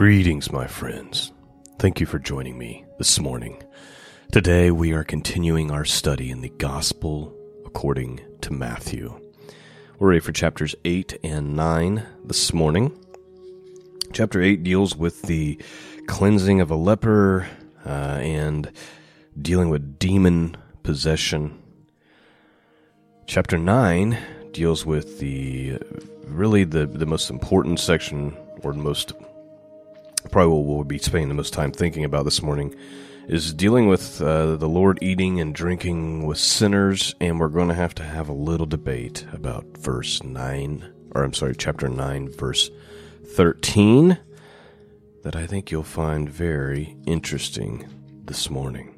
Greetings, my friends. Thank you for joining me this morning. Today we are continuing our study in the Gospel according to Matthew. We're ready for chapters 8 and 9 this morning. Chapter 8 deals with the cleansing of a leper uh, and dealing with demon possession. Chapter 9 deals with the really the, the most important section or most probably what we'll be spending the most time thinking about this morning is dealing with uh, the Lord eating and drinking with sinners, and we're going to have to have a little debate about verse 9, or I'm sorry, chapter 9, verse 13, that I think you'll find very interesting this morning.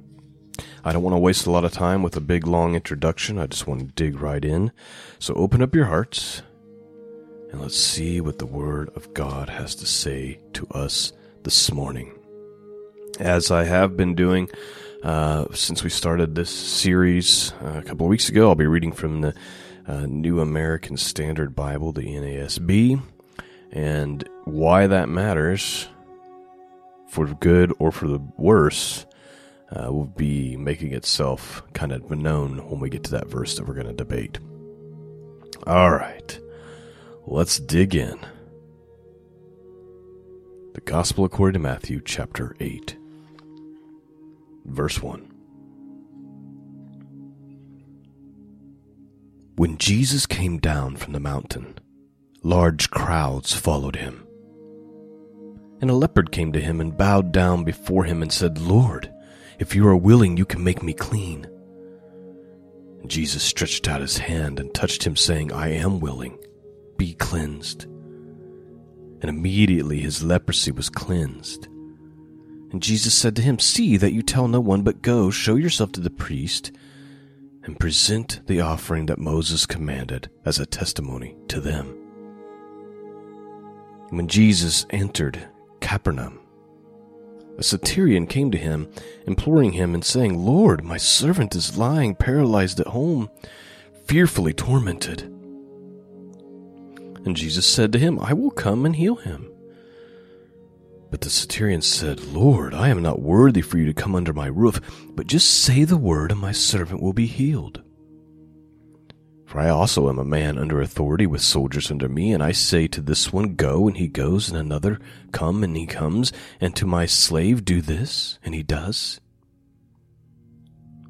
I don't want to waste a lot of time with a big long introduction. I just want to dig right in. So open up your hearts and let's see what the Word of God has to say to us this morning. As I have been doing uh, since we started this series uh, a couple of weeks ago, I'll be reading from the uh, New American Standard Bible, the NASB, and why that matters for good or for the worse uh, will be making itself kind of known when we get to that verse that we're going to debate. All right, let's dig in. The Gospel according to Matthew, chapter 8, verse 1. When Jesus came down from the mountain, large crowds followed him. And a leper came to him and bowed down before him and said, Lord, if you are willing, you can make me clean. And Jesus stretched out his hand and touched him, saying, I am willing. Be cleansed. And immediately his leprosy was cleansed. And Jesus said to him, See that you tell no one, but go, show yourself to the priest, and present the offering that Moses commanded as a testimony to them. When Jesus entered Capernaum, a centurion came to him, imploring him and saying, Lord, my servant is lying paralyzed at home, fearfully tormented. And Jesus said to him, I will come and heal him. But the centurion said, Lord, I am not worthy for you to come under my roof, but just say the word, and my servant will be healed. For I also am a man under authority with soldiers under me, and I say to this one, Go, and he goes, and another, Come, and he comes, and to my slave, Do this, and he does.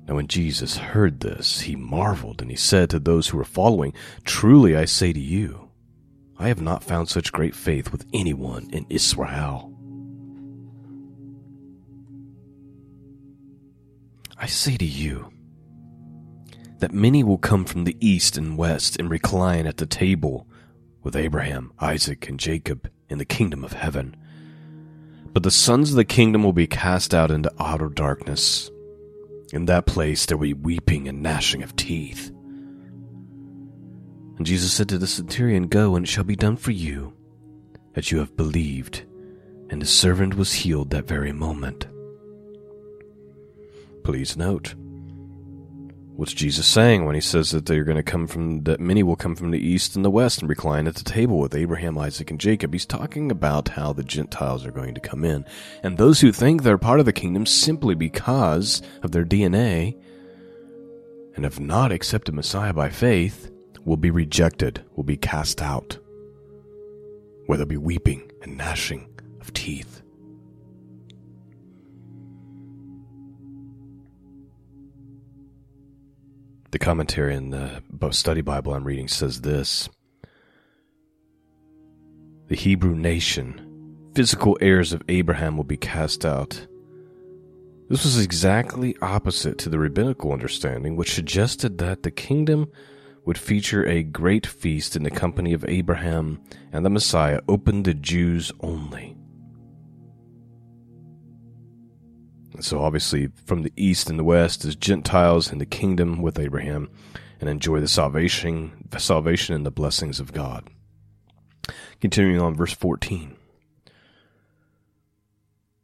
Now when Jesus heard this, he marveled, and he said to those who were following, Truly I say to you, I have not found such great faith with anyone in Israel. I say to you that many will come from the east and west and recline at the table with Abraham, Isaac, and Jacob in the kingdom of heaven. But the sons of the kingdom will be cast out into outer darkness. In that place there will be weeping and gnashing of teeth. And Jesus said to the centurion, Go, and it shall be done for you, as you have believed. And the servant was healed that very moment. Please note, what's Jesus saying when he says that they're going to come from, that many will come from the east and the west and recline at the table with Abraham, Isaac, and Jacob? He's talking about how the Gentiles are going to come in. And those who think they're part of the kingdom simply because of their DNA and have not accepted Messiah by faith will be rejected, will be cast out, where there'll be weeping and gnashing of teeth. The commentary in the study Bible I'm reading says this The Hebrew nation, physical heirs of Abraham, will be cast out. This was exactly opposite to the rabbinical understanding, which suggested that the kingdom would feature a great feast in the company of Abraham and the Messiah open to Jews only. So obviously, from the east and the west is Gentiles in the kingdom with Abraham, and enjoy the salvation, the salvation and the blessings of God. Continuing on, verse fourteen.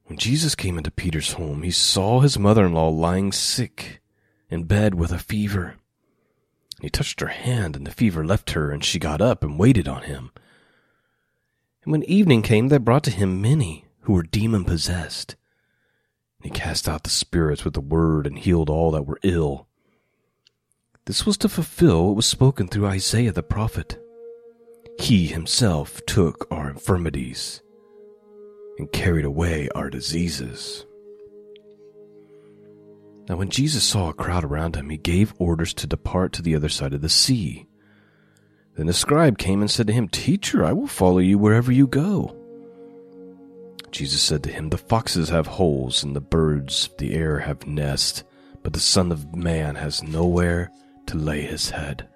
When Jesus came into Peter's home, he saw his mother-in-law lying sick in bed with a fever. He touched her hand, and the fever left her, and she got up and waited on him. And when evening came, they brought to him many who were demon possessed. He cast out the spirits with the word and healed all that were ill. This was to fulfill what was spoken through Isaiah the prophet. He himself took our infirmities and carried away our diseases. Now, when Jesus saw a crowd around him, he gave orders to depart to the other side of the sea. Then the scribe came and said to him, Teacher, I will follow you wherever you go. Jesus said to him, The foxes have holes, and the birds of the air have nests, but the Son of Man has nowhere to lay his head.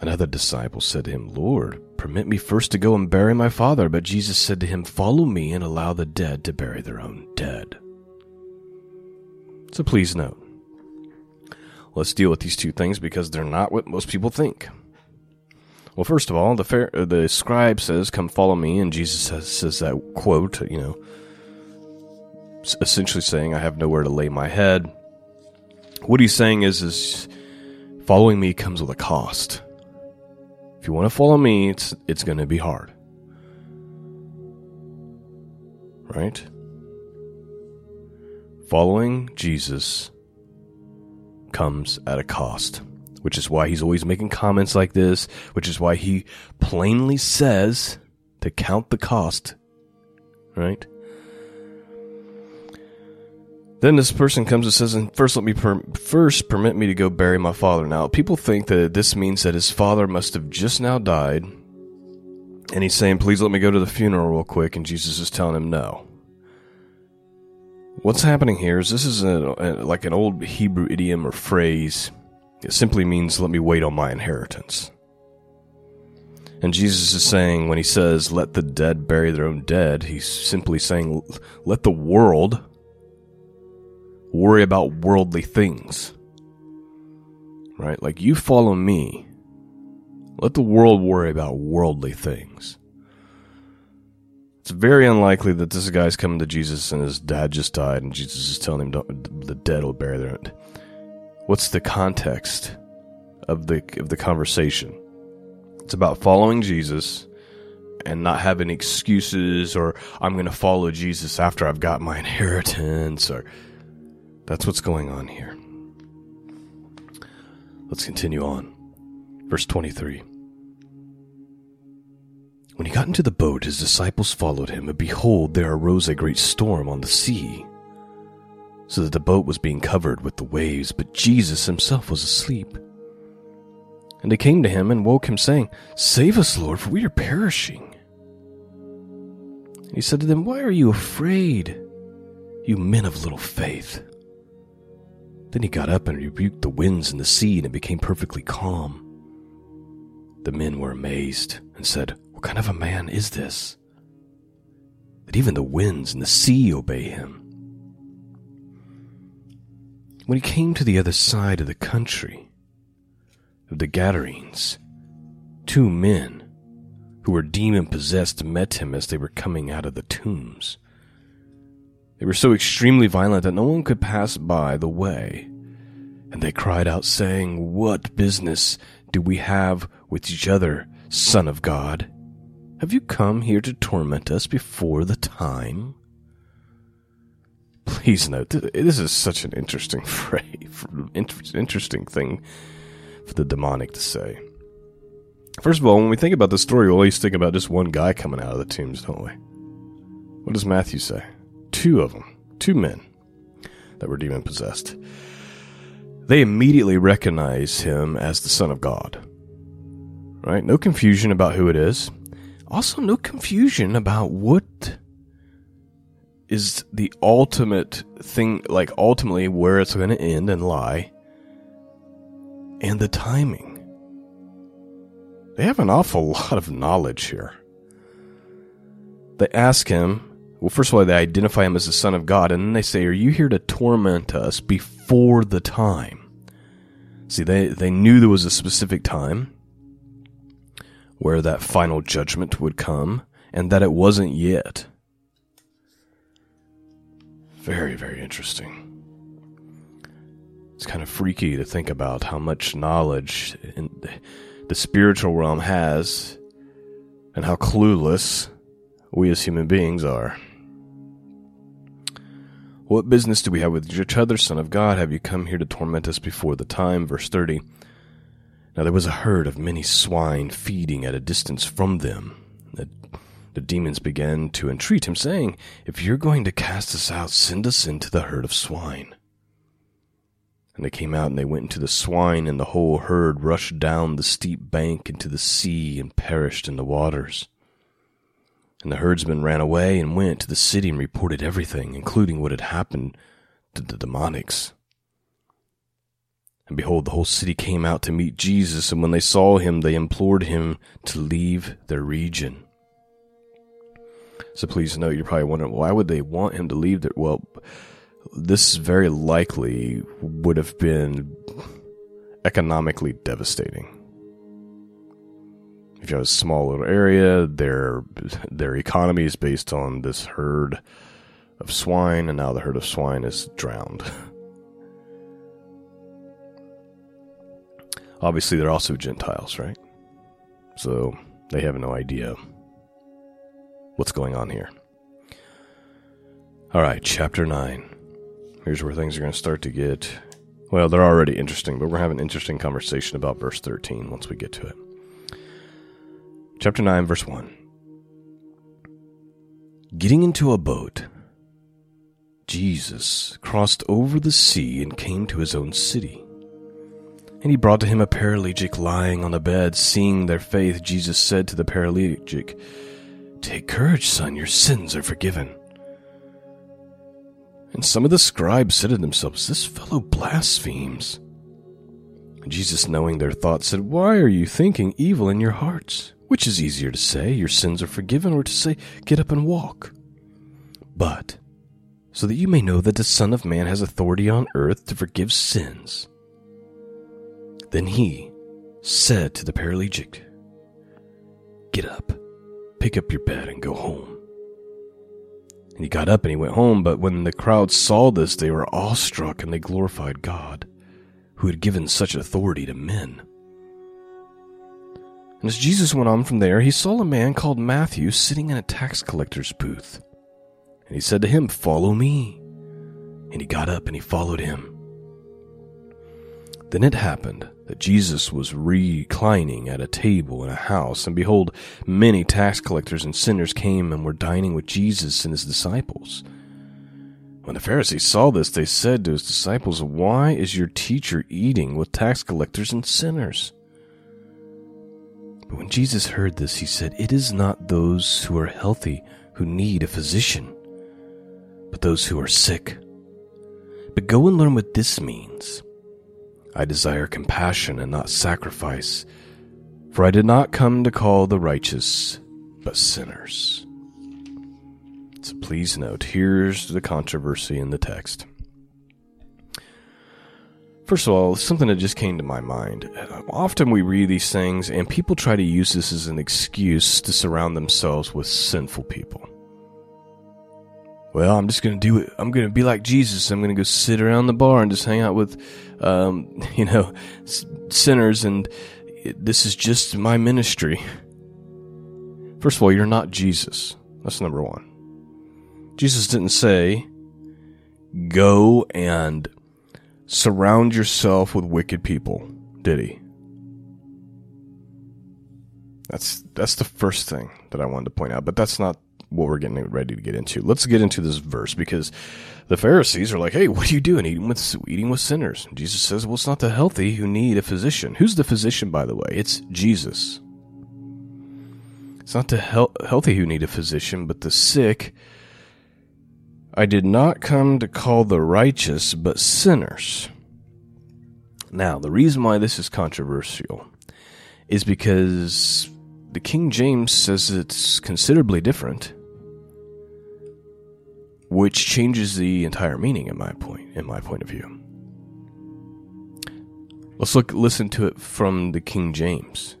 Another disciple said to him, Lord, permit me first to go and bury my father. But Jesus said to him, Follow me and allow the dead to bury their own dead. So please note, let's deal with these two things because they're not what most people think. Well, first of all, the fair, uh, the scribe says, "Come follow me," and Jesus says, says that quote, you know, essentially saying, "I have nowhere to lay my head." What he's saying is, is following me comes with a cost. If you want to follow me, it's it's going to be hard, right? Following Jesus comes at a cost which is why he's always making comments like this, which is why he plainly says to count the cost, right? Then this person comes and says, "And first, let me per- first permit me to go bury my father." Now, people think that this means that his father must have just now died, and he's saying, "Please let me go to the funeral real quick." And Jesus is telling him, "No." What's happening here is this is a, a, like an old Hebrew idiom or phrase it simply means, let me wait on my inheritance. And Jesus is saying, when he says, let the dead bury their own dead, he's simply saying, let the world worry about worldly things. Right? Like, you follow me. Let the world worry about worldly things. It's very unlikely that this guy's coming to Jesus and his dad just died, and Jesus is telling him the dead will bury their own. What's the context of the of the conversation? It's about following Jesus and not having excuses or I'm going to follow Jesus after I've got my inheritance or that's what's going on here. Let's continue on. Verse 23. When he got into the boat, his disciples followed him, and behold, there arose a great storm on the sea so that the boat was being covered with the waves, but Jesus himself was asleep. And they came to him and woke him, saying, Save us, Lord, for we are perishing. He said to them, Why are you afraid, you men of little faith? Then he got up and rebuked the winds and the sea, and it became perfectly calm. The men were amazed and said, What kind of a man is this? That even the winds and the sea obey him. When he came to the other side of the country, of the Gadarenes, two men who were demon possessed met him as they were coming out of the tombs. They were so extremely violent that no one could pass by the way, and they cried out, saying, What business do we have with each other, Son of God? Have you come here to torment us before the time? Please note, this is such an interesting phrase, interesting thing for the demonic to say. First of all, when we think about the story, we always think about just one guy coming out of the tombs, don't we? What does Matthew say? Two of them, two men that were demon possessed. They immediately recognize him as the Son of God. Right? No confusion about who it is. Also, no confusion about what is the ultimate thing, like ultimately where it's going to end and lie, and the timing. They have an awful lot of knowledge here. They ask him, well, first of all, they identify him as the Son of God, and then they say, Are you here to torment us before the time? See, they, they knew there was a specific time where that final judgment would come, and that it wasn't yet. Very, very interesting. It's kind of freaky to think about how much knowledge in the spiritual realm has and how clueless we as human beings are. What business do we have with each other, Son of God? Have you come here to torment us before the time? Verse 30. Now there was a herd of many swine feeding at a distance from them. The, the demons began to entreat him, saying, If you're going to cast us out, send us into the herd of swine. And they came out and they went into the swine, and the whole herd rushed down the steep bank into the sea and perished in the waters. And the herdsmen ran away and went to the city and reported everything, including what had happened to the demonics. And behold, the whole city came out to meet Jesus, and when they saw him, they implored him to leave their region. So please note, you're probably wondering, why would they want him to leave their, well, this very likely would have been economically devastating. If you have a small little area, their their economy is based on this herd of swine, and now the herd of swine is drowned. Obviously, they're also Gentiles, right? So they have no idea what's going on here. All right, chapter 9. Here's where things are going to start to get. Well, they're already interesting, but we're having an interesting conversation about verse 13 once we get to it. Chapter 9, verse 1. Getting into a boat, Jesus crossed over the sea and came to his own city. And he brought to him a paralytic lying on a bed. Seeing their faith, Jesus said to the paralytic, Take courage, son, your sins are forgiven. And some of the scribes said to themselves, This fellow blasphemes. Jesus, knowing their thoughts, said, Why are you thinking evil in your hearts? Which is easier to say, Your sins are forgiven, or to say, Get up and walk? But, so that you may know that the Son of Man has authority on earth to forgive sins. Then he said to the paralytic, Get up, pick up your bed, and go home. And he got up and he went home, but when the crowd saw this, they were awestruck and they glorified God, who had given such authority to men. And as Jesus went on from there, he saw a man called Matthew sitting in a tax collector's booth. And he said to him, Follow me. And he got up and he followed him. Then it happened that Jesus was reclining at a table in a house, and behold, many tax collectors and sinners came and were dining with Jesus and his disciples. When the Pharisees saw this, they said to his disciples, Why is your teacher eating with tax collectors and sinners? But when Jesus heard this, he said, It is not those who are healthy who need a physician, but those who are sick. But go and learn what this means. I desire compassion and not sacrifice, for I did not come to call the righteous, but sinners. So please note, here's the controversy in the text. First of all, something that just came to my mind. Often we read these things and people try to use this as an excuse to surround themselves with sinful people well, I'm just going to do it. I'm going to be like Jesus. I'm going to go sit around the bar and just hang out with, um, you know, sinners. And this is just my ministry. First of all, you're not Jesus. That's number one. Jesus didn't say, go and surround yourself with wicked people, did he? That's, that's the first thing that I wanted to point out, but that's not what we're getting ready to get into. Let's get into this verse because the Pharisees are like, "Hey, what are you doing eating with eating with sinners?" And Jesus says, "Well, it's not the healthy who need a physician. Who's the physician, by the way? It's Jesus. It's not the he- healthy who need a physician, but the sick." I did not come to call the righteous, but sinners. Now, the reason why this is controversial is because the King James says it's considerably different which changes the entire meaning in my point in my point of view. Let's look listen to it from the King James.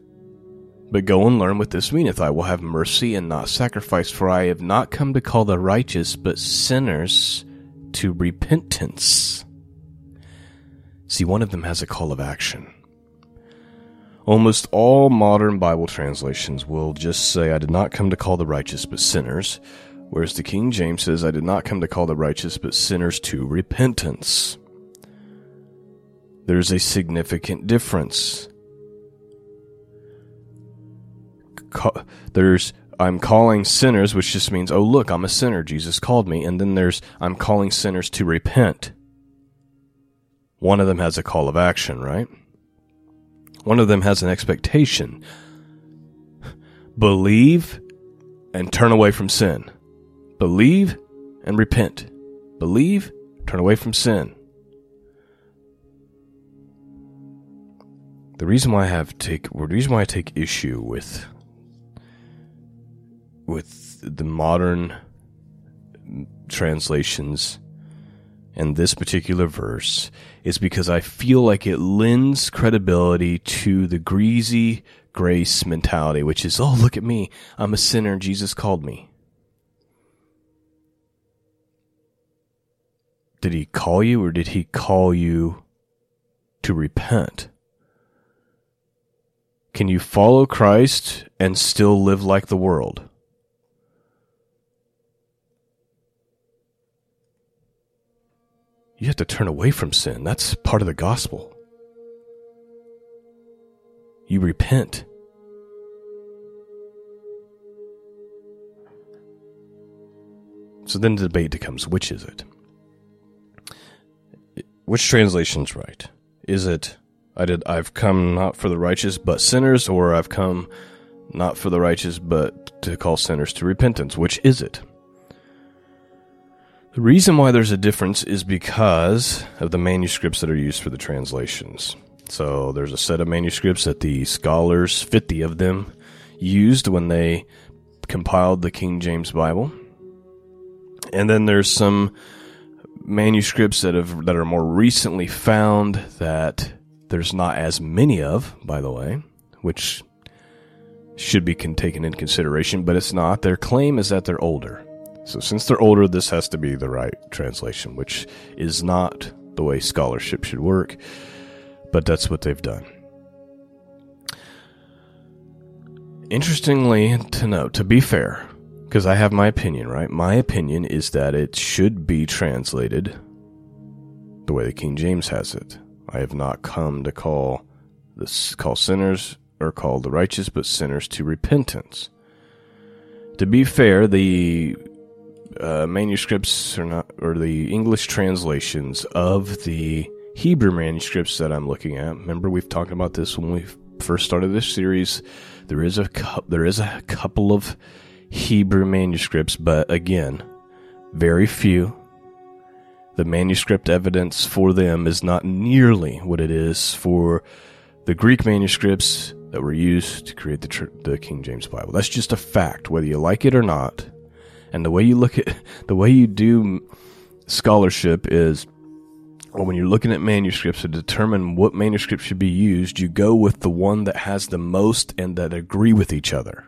But go and learn what this meaneth. I will have mercy and not sacrifice, for I have not come to call the righteous, but sinners to repentance. See, one of them has a call of action. Almost all modern Bible translations will just say, I did not come to call the righteous but sinners, whereas the King James says, I did not come to call the righteous but sinners to repentance. There's a significant difference. There's I'm calling sinners, which just means, oh, look, I'm a sinner. Jesus called me. And then there's, I'm calling sinners to repent. One of them has a call of action, right? One of them has an expectation. Believe and turn away from sin. Believe and repent. Believe, turn away from sin. The reason why I have take the reason why I take issue with with the modern translations and this particular verse is because I feel like it lends credibility to the greasy grace mentality, which is, oh, look at me. I'm a sinner. Jesus called me. Did he call you or did he call you to repent? Can you follow Christ and still live like the world? You have to turn away from sin. That's part of the gospel. You repent. So then the debate becomes which is it? Which translation's right? Is it I did I've come not for the righteous but sinners or I've come not for the righteous but to call sinners to repentance? Which is it? The reason why there's a difference is because of the manuscripts that are used for the translations. So there's a set of manuscripts that the scholars, 50 of them, used when they compiled the King James Bible. And then there's some manuscripts that have that are more recently found that there's not as many of, by the way, which should be taken into consideration, but it's not. Their claim is that they're older. So, since they're older, this has to be the right translation, which is not the way scholarship should work, but that's what they've done. Interestingly to note, to be fair, because I have my opinion, right? My opinion is that it should be translated the way the King James has it. I have not come to call this call sinners or call the righteous, but sinners to repentance. To be fair, the uh, manuscripts or not, or the English translations of the Hebrew manuscripts that I'm looking at. Remember, we've talked about this when we first started this series. There is a there is a couple of Hebrew manuscripts, but again, very few. The manuscript evidence for them is not nearly what it is for the Greek manuscripts that were used to create the, the King James Bible. That's just a fact, whether you like it or not. And the way you look at the way you do scholarship is well, when you're looking at manuscripts to determine what manuscript should be used, you go with the one that has the most and that agree with each other.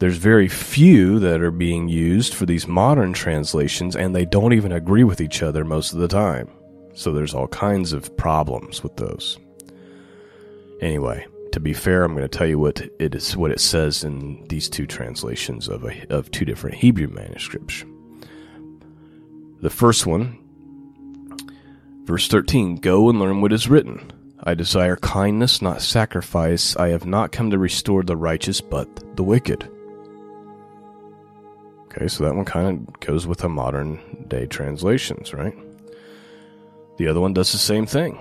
There's very few that are being used for these modern translations, and they don't even agree with each other most of the time. So there's all kinds of problems with those. Anyway, to be fair, I'm going to tell you what it is, what it says in these two translations of a, of two different Hebrew manuscripts. The first one, verse 13, go and learn what is written. I desire kindness, not sacrifice. I have not come to restore the righteous, but the wicked. Okay, so that one kind of goes with the modern day translations, right? The other one does the same thing.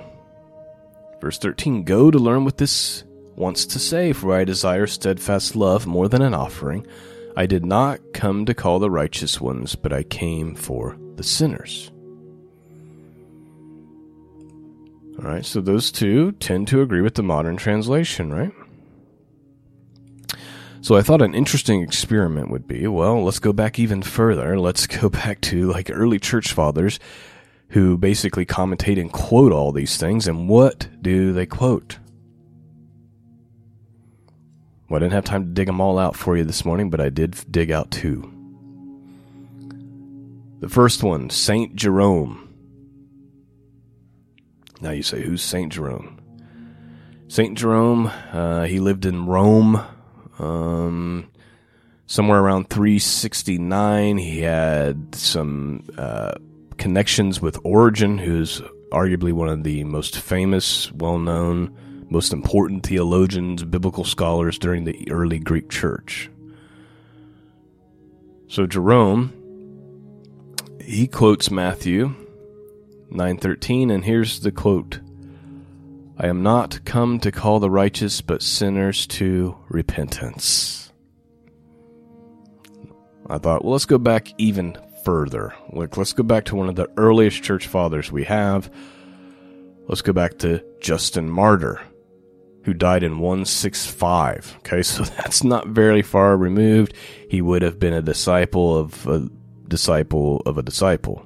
Verse 13 Go to learn what this wants to say, For I desire steadfast love more than an offering. I did not come to call the righteous ones, but I came for the sinners. All right, so those two tend to agree with the modern translation, right? So I thought an interesting experiment would be well, let's go back even further. Let's go back to like early church fathers who basically commentate and quote all these things. And what do they quote? Well, I didn't have time to dig them all out for you this morning, but I did dig out two. The first one, Saint Jerome. Now you say, who's Saint Jerome? Saint Jerome, uh, he lived in Rome, um, somewhere around 369. He had some uh, connections with Origen, who's arguably one of the most famous, well-known, most important theologians, biblical scholars during the early Greek Church. So Jerome, he quotes Matthew 9:13 and here's the quote I am not come to call the righteous but sinners to repentance. I thought, well, let's go back even further. Like, let's go back to one of the earliest church fathers we have. Let's go back to Justin Martyr, who died in 165. Okay, so that's not very far removed. He would have been a disciple of a disciple of a disciple.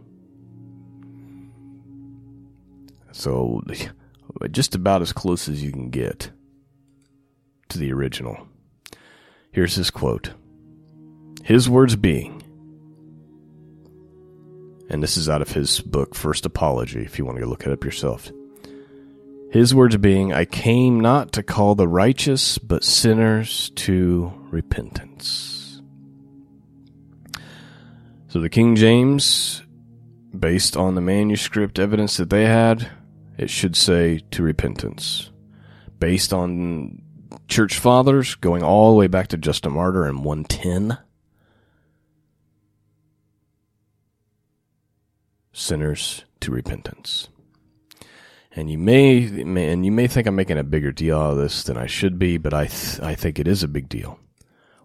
So, just about as close as you can get to the original. Here's his quote. His words being, and this is out of his book, First Apology, if you want to look it up yourself. His words being, I came not to call the righteous, but sinners to repentance. So the King James, based on the manuscript evidence that they had, it should say to repentance. Based on church fathers, going all the way back to Justin Martyr in 110, sinners to repentance. And you may, and you may think I'm making a bigger deal out of this than I should be, but I, th- I think it is a big deal.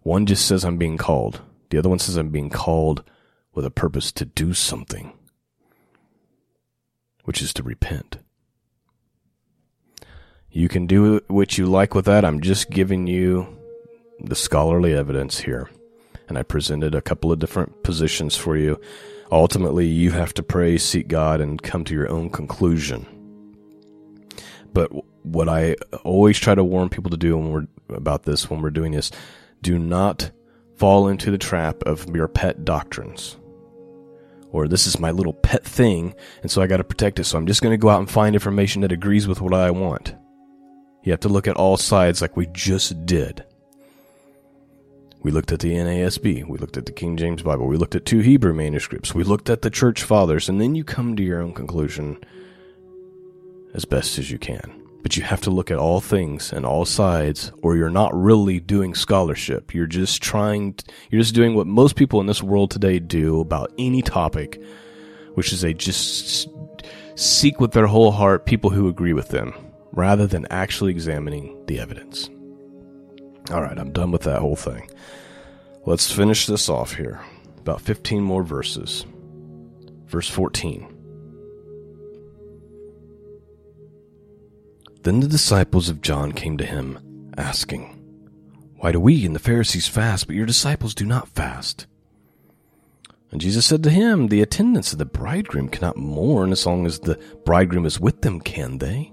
One just says I'm being called. The other one says I'm being called with a purpose to do something, which is to repent. You can do what you like with that. I'm just giving you the scholarly evidence here. And I presented a couple of different positions for you. Ultimately, you have to pray, seek God, and come to your own conclusion. But what I always try to warn people to do when we're about this, when we're doing this, do not fall into the trap of your pet doctrines. Or this is my little pet thing, and so I got to protect it. So I'm just going to go out and find information that agrees with what I want. You have to look at all sides like we just did. We looked at the NASB. We looked at the King James Bible. We looked at two Hebrew manuscripts. We looked at the church fathers, and then you come to your own conclusion as best as you can. But you have to look at all things and all sides, or you're not really doing scholarship. You're just trying, to, you're just doing what most people in this world today do about any topic, which is they just seek with their whole heart people who agree with them rather than actually examining the evidence. All right, I'm done with that whole thing. Let's finish this off here. About 15 more verses. Verse 14. Then the disciples of John came to him, asking, Why do we and the Pharisees fast, but your disciples do not fast? And Jesus said to him, The attendants of the bridegroom cannot mourn as long as the bridegroom is with them, can they?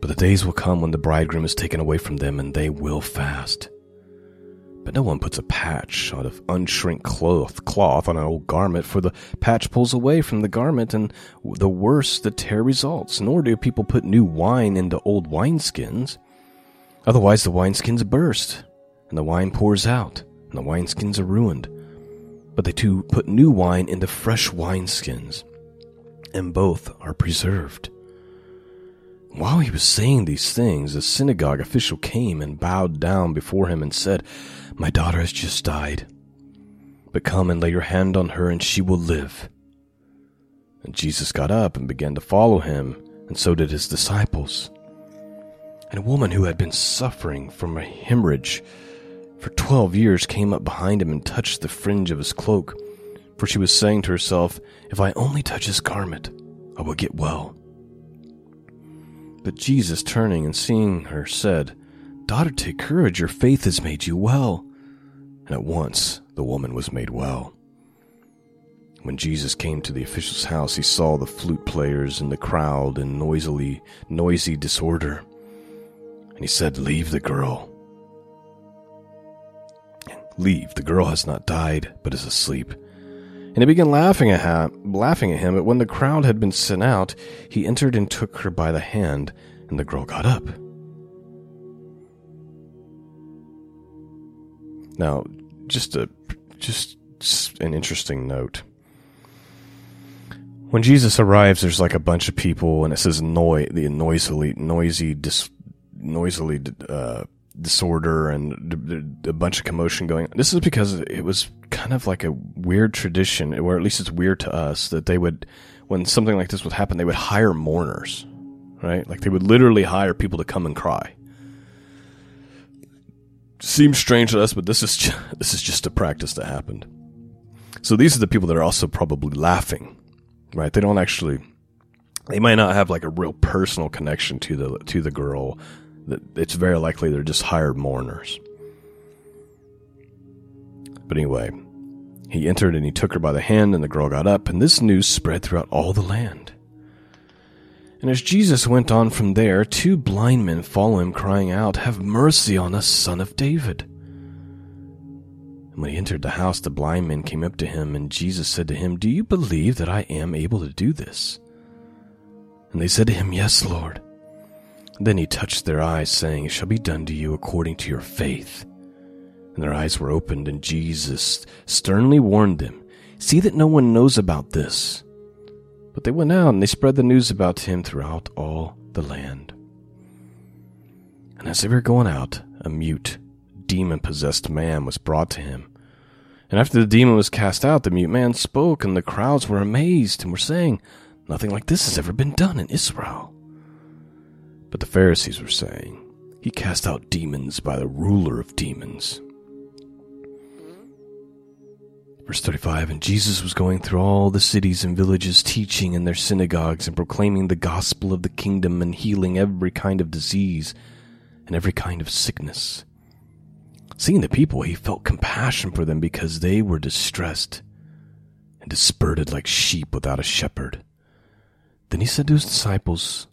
But the days will come when the bridegroom is taken away from them, and they will fast. But no one puts a patch out of unshrink cloth, cloth on an old garment, for the patch pulls away from the garment, and the worse the tear results. Nor do people put new wine into old wineskins. Otherwise, the wineskins burst, and the wine pours out, and the wineskins are ruined. But they too put new wine into fresh wineskins, and both are preserved. While he was saying these things, a synagogue official came and bowed down before him and said, My daughter has just died. But come and lay your hand on her, and she will live. And Jesus got up and began to follow him, and so did his disciples. And a woman who had been suffering from a hemorrhage for twelve years came up behind him and touched the fringe of his cloak, for she was saying to herself, If I only touch his garment, I will get well. But Jesus, turning and seeing her, said, Daughter, take courage, your faith has made you well. And at once the woman was made well. When Jesus came to the official's house, he saw the flute players and the crowd in noisily, noisy disorder. And he said, Leave the girl. Leave, the girl has not died, but is asleep and he began laughing at, him, laughing at him. But when the crowd had been sent out, he entered and took her by the hand, and the girl got up. Now, just a just an interesting note. When Jesus arrives, there's like a bunch of people, and it says noi- the noisily, noisy, dis- noisily uh, disorder and a bunch of commotion going. This is because it was kind of like a weird tradition, or at least it's weird to us that they would, when something like this would happen, they would hire mourners, right? Like they would literally hire people to come and cry. Seems strange to us, but this is just, this is just a practice that happened. So these are the people that are also probably laughing, right? They don't actually, they might not have like a real personal connection to the to the girl it's very likely they're just hired mourners. But anyway, he entered and he took her by the hand, and the girl got up, and this news spread throughout all the land. And as Jesus went on from there, two blind men follow him, crying out, Have mercy on us, son of David. And when he entered the house, the blind men came up to him, and Jesus said to him, Do you believe that I am able to do this? And they said to him, Yes, Lord. Then he touched their eyes, saying, It shall be done to you according to your faith. And their eyes were opened, and Jesus sternly warned them, See that no one knows about this. But they went out and they spread the news about him throughout all the land. And as they were going out, a mute, demon possessed man was brought to him. And after the demon was cast out, the mute man spoke, and the crowds were amazed and were saying, Nothing like this has ever been done in Israel. But the Pharisees were saying, He cast out demons by the ruler of demons. Verse 35 And Jesus was going through all the cities and villages, teaching in their synagogues and proclaiming the gospel of the kingdom and healing every kind of disease and every kind of sickness. Seeing the people, he felt compassion for them because they were distressed and dispersed like sheep without a shepherd. Then he said to his disciples,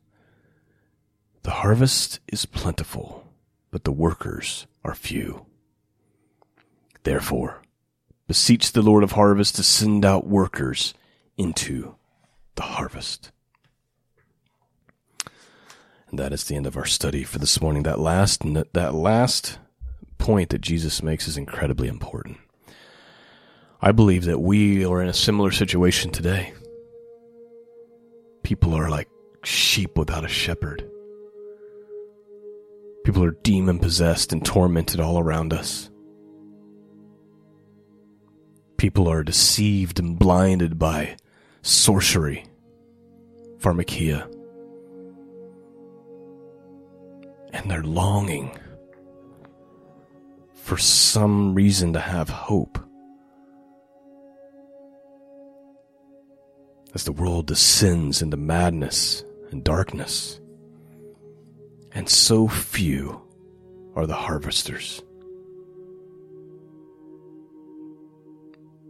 the harvest is plentiful, but the workers are few. Therefore, beseech the Lord of harvest to send out workers into the harvest. And that is the end of our study for this morning. That last that last point that Jesus makes is incredibly important. I believe that we are in a similar situation today. People are like sheep without a shepherd. People are demon possessed and tormented all around us. People are deceived and blinded by sorcery, pharmakia. And they're longing for some reason to have hope. As the world descends into madness and darkness and so few are the harvesters.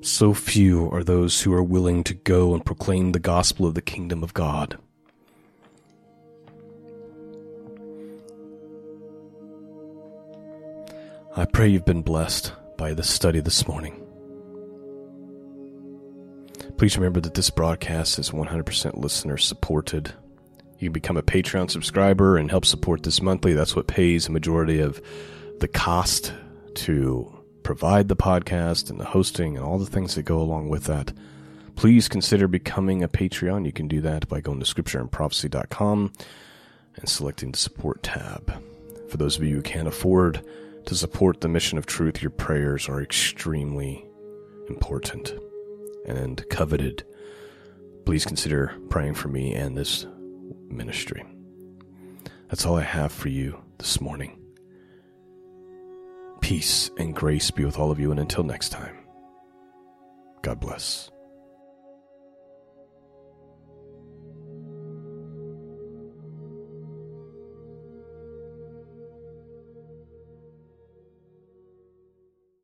So few are those who are willing to go and proclaim the gospel of the kingdom of God. I pray you've been blessed by this study this morning. Please remember that this broadcast is 100% listener supported. You can become a Patreon subscriber and help support this monthly. That's what pays a majority of the cost to provide the podcast and the hosting and all the things that go along with that. Please consider becoming a Patreon. You can do that by going to scriptureandprophecy.com and selecting the support tab. For those of you who can't afford to support the mission of truth, your prayers are extremely important and coveted. Please consider praying for me and this ministry. That's all I have for you this morning. Peace and grace be with all of you, and until next time, God bless.